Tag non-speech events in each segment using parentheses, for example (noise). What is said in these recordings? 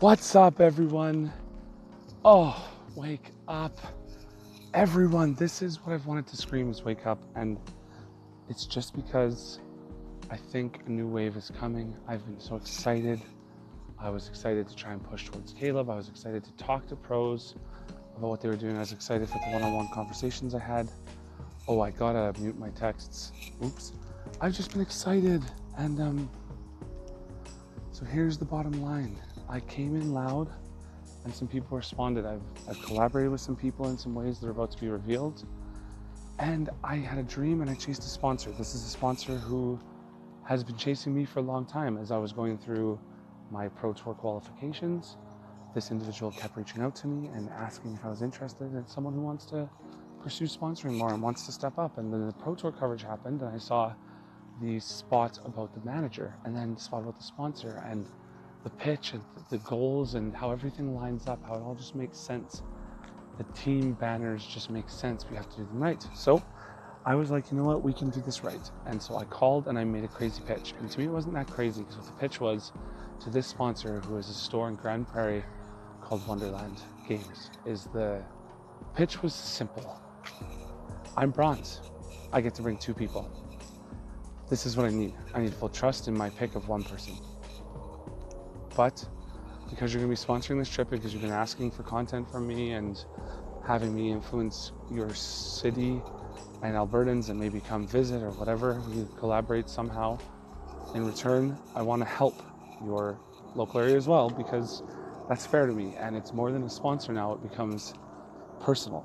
What's up, everyone? Oh, wake up. Everyone, this is what I've wanted to scream is wake up. And it's just because I think a new wave is coming. I've been so excited. I was excited to try and push towards Caleb. I was excited to talk to pros about what they were doing. I was excited for the one on one conversations I had. Oh, I gotta mute my texts. Oops. I've just been excited. And um, so here's the bottom line I came in loud and some people responded. I've, I've collaborated with some people in some ways that are about to be revealed. And I had a dream and I chased a sponsor. This is a sponsor who has been chasing me for a long time as I was going through my Pro Tour qualifications. This individual kept reaching out to me and asking if I was interested in someone who wants to pursue sponsoring more and wants to step up. And then the Pro Tour coverage happened and I saw the spot about the manager and then the spot about the sponsor and the pitch and the goals and how everything lines up, how it all just makes sense. The team banners just make sense. We have to do them right. So I was like, you know what, we can do this right. And so I called and I made a crazy pitch. And to me, it wasn't that crazy because what the pitch was to this sponsor, who is a store in Grand Prairie called Wonderland Games, is the pitch was simple. I'm bronze. I get to bring two people. This is what I need. I need full trust in my pick of one person. But because you're going to be sponsoring this trip, because you've been asking for content from me and having me influence your city and Albertans and maybe come visit or whatever, we collaborate somehow. In return, I want to help your local area as well because that's fair to me. And it's more than a sponsor now, it becomes personal.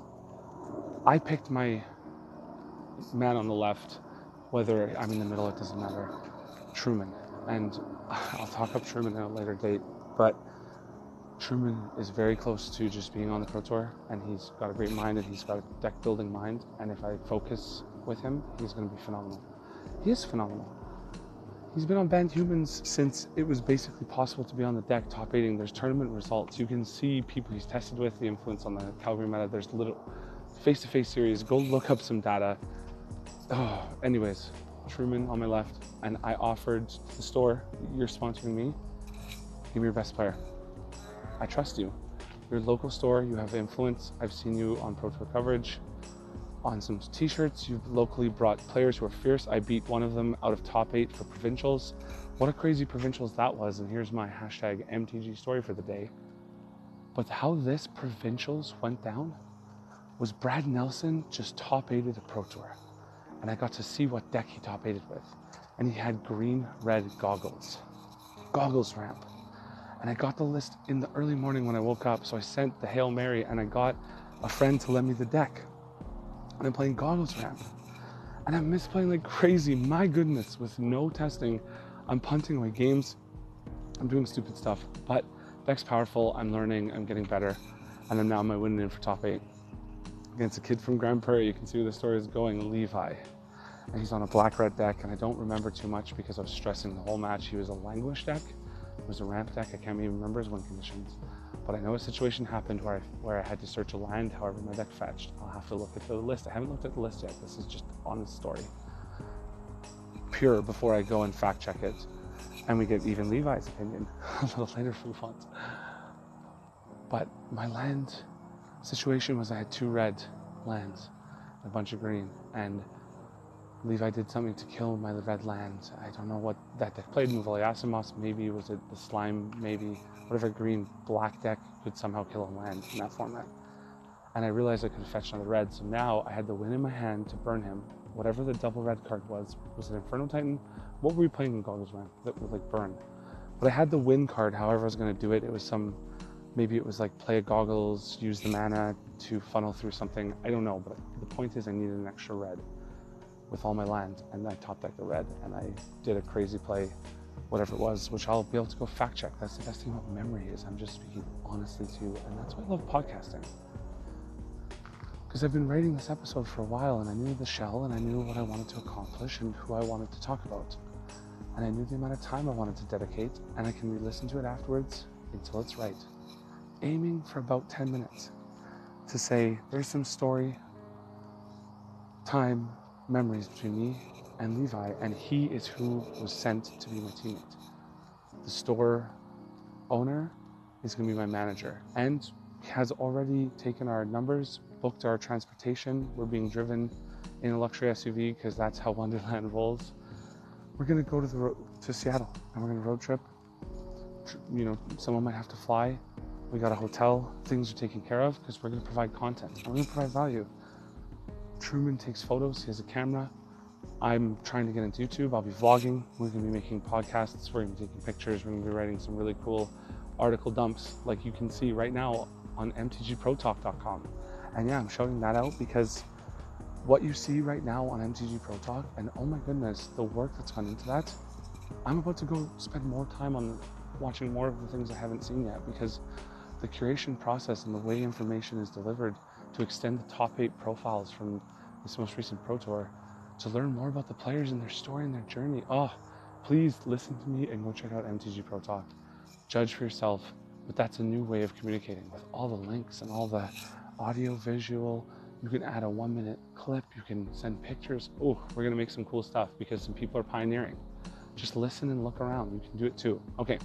I picked my man on the left, whether I'm in the middle, it doesn't matter, Truman. And I'll talk up Truman at a later date, but Truman is very close to just being on the Pro Tour, and he's got a great mind, and he's got a deck building mind. And if I focus with him, he's going to be phenomenal. He is phenomenal. He's been on Bant Humans since it was basically possible to be on the deck top eighting. There's tournament results. You can see people he's tested with, the influence on the Calgary meta. There's little face to face series. Go look up some data. Oh, anyways, Truman on my left, and I offered the store, you're sponsoring me, give me your best player. I trust you. You're a local store, you have influence. I've seen you on Pro Tour coverage, on some t shirts. You've locally brought players who are fierce. I beat one of them out of top eight for provincials. What a crazy provincials that was. And here's my hashtag MTG story for the day. But how this provincials went down was Brad Nelson just top eighted a Pro Tour and I got to see what deck he top eighted with. And he had green red goggles, goggles ramp. And I got the list in the early morning when I woke up. So I sent the Hail Mary and I got a friend to lend me the deck. And I'm playing goggles ramp. And I'm misplaying like crazy. My goodness, with no testing, I'm punting away games. I'm doing stupid stuff. But deck's powerful. I'm learning. I'm getting better. And I'm now my winning in for top eight against a kid from Grand Prairie. You can see where the story is going, Levi. And he's on a black red deck, and I don't remember too much because I was stressing the whole match. He was a languish deck, it was a ramp deck. I can't even remember his win conditions. But I know a situation happened where I, where I had to search a land, however, my deck fetched. I'll have to look at the list. I haven't looked at the list yet. This is just honest story. Pure before I go and fact check it. And we get even Levi's opinion (laughs) a little later from Font. But my land situation was I had two red lands, a bunch of green, and Levi did something to kill my red lands. I don't know what that deck played. Mwonvuli Acid-Moss, maybe was it the slime, maybe whatever green black deck could somehow kill a land in that format. And I realized I could fetch another red, so now I had the win in my hand to burn him. Whatever the double red card was, was it Inferno Titan? What were we playing in Goggles that would like burn? But I had the win card, however I was gonna do it. It was some maybe it was like play goggles, use the mana to funnel through something. I don't know, but the point is I needed an extra red with all my land, and I top decked the red, and I did a crazy play, whatever it was, which I'll be able to go fact check. That's the best thing about memory is I'm just speaking honestly to you, and that's why I love podcasting. Because I've been writing this episode for a while, and I knew the shell, and I knew what I wanted to accomplish, and who I wanted to talk about, and I knew the amount of time I wanted to dedicate, and I can re-listen to it afterwards until it's right aiming for about 10 minutes to say there's some story, time, memories between me and Levi, and he is who was sent to be my teammate. The store owner is going to be my manager and has already taken our numbers, booked our transportation. We're being driven in a luxury SUV because that's how (laughs) Wonderland rolls. We're going to go to the ro- to Seattle and we're going to road trip. You know, someone might have to fly. We got a hotel. Things are taken care of because we're going to provide content. We're going to provide value. Truman takes photos. He has a camera. I'm trying to get into YouTube. I'll be vlogging. We're going to be making podcasts. We're going to be taking pictures. We're going to be writing some really cool article dumps, like you can see right now on mtgprotalk.com. And yeah, I'm showing that out because what you see right now on MTG Pro Talk, and oh my goodness, the work that's gone into that, I'm about to go spend more time on watching more of the things I haven't seen yet because the curation process and the way information is delivered to extend the top eight profiles from this most recent Pro Tour to learn more about the players and their story and their journey. Oh, please listen to me and go check out MTG Pro Talk. Judge for yourself, but that's a new way of communicating with all the links and all the audio, visual. You can add a one minute clip, you can send pictures. Oh, we're gonna make some cool stuff because some people are pioneering. Just listen and look around. You can do it too. Okay,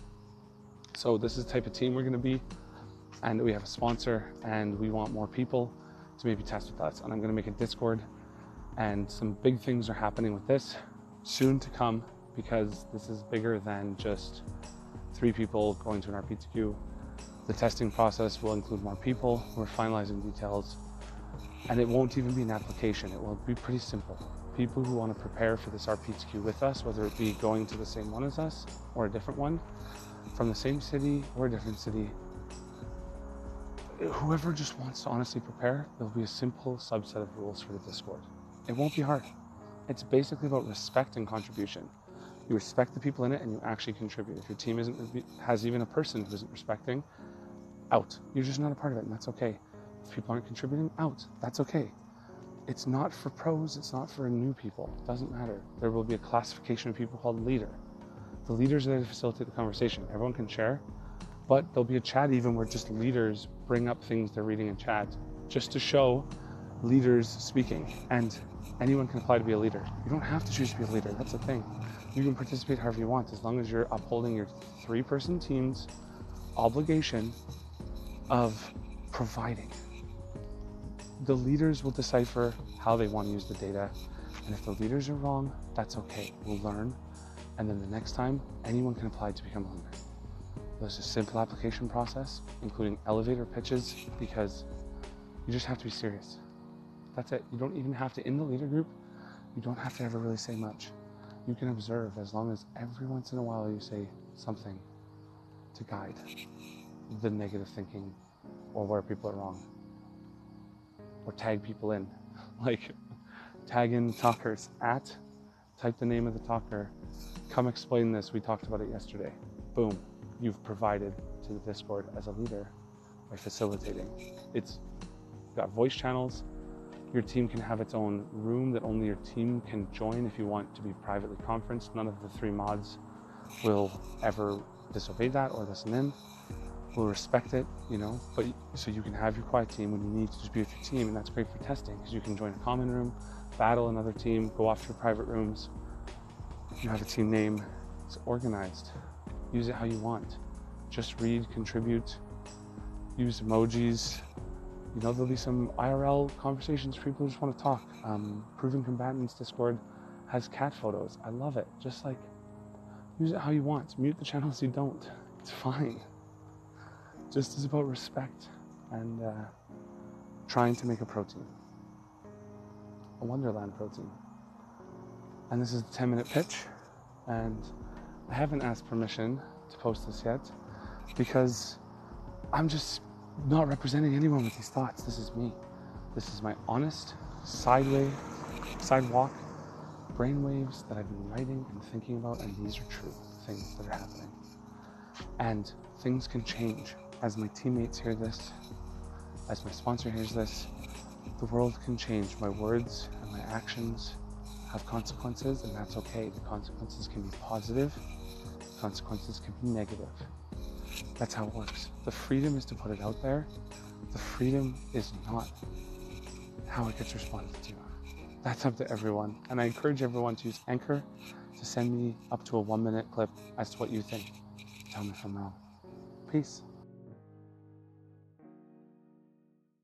so this is the type of team we're gonna be, and we have a sponsor, and we want more people to maybe test with us. And I'm gonna make a Discord and some big things are happening with this soon to come because this is bigger than just three people going to an RPTQ. The testing process will include more people. We're finalizing details. And it won't even be an application. It will be pretty simple. People who want to prepare for this RPTQ with us, whether it be going to the same one as us or a different one, from the same city or a different city, whoever just wants to honestly prepare, there'll be a simple subset of rules for the Discord. It won't be hard. It's basically about respect and contribution. You respect the people in it and you actually contribute. If your team isn't has even a person who isn't respecting, out. You're just not a part of it, and that's okay. If people aren't contributing, out. That's okay. It's not for pros, it's not for new people. It doesn't matter. There will be a classification of people called leader. The leaders are there to facilitate the conversation. Everyone can share, but there'll be a chat even where just leaders bring up things they're reading in chat just to show leaders speaking. And anyone can apply to be a leader. You don't have to choose to be a leader. That's the thing. You can participate however you want as long as you're upholding your three person team's obligation of providing. The leaders will decipher how they want to use the data. And if the leaders are wrong, that's okay. We'll learn. And then the next time, anyone can apply to become a leader. There's a simple application process, including elevator pitches, because you just have to be serious. That's it. You don't even have to, in the leader group, you don't have to ever really say much. You can observe as long as every once in a while you say something to guide the negative thinking or where people are wrong. Or tag people in. (laughs) Like, tag in talkers at, type the name of the talker, come explain this. We talked about it yesterday. Boom. You've provided to the Discord as a leader by facilitating. It's got voice channels, your team can have its own room that only your team can join if you want to be privately conferenced. None of the three mods will ever disobey that or listen in. We'll respect it, you know, but so you can have your quiet team when you need to just be with your team, and that's great for testing because you can join a common room, battle another team, go off to your private rooms. You have a team name, it's organized. Use it how you want. Just read, contribute, use emojis, you know, there'll be some IRL conversations. People just want to talk. Um, Proven Combatants Discord has cat photos. I love it. Just like use it how you want. Mute the channels you don't. It's fine. Just is about respect and uh, trying to make a protein, a Wonderland protein. And this is the 10 minute pitch. And I haven't asked permission to post this yet because I'm just not representing anyone with these thoughts. This is me. This is my honest, sideway, sidewalk brainwaves that I've been writing and thinking about, and these are true things that are happening. And things can change as my teammates hear this, as my sponsor hears this. The world can change. My words and my actions have consequences, and that's okay. The consequences can be positive, consequences can be negative. That's how it works. The freedom is to put it out there. The freedom is not how it gets responded to. That's up to everyone. And I encourage everyone to use Anchor to send me up to a one minute clip as to what you think. Tell me if I'm wrong. Peace.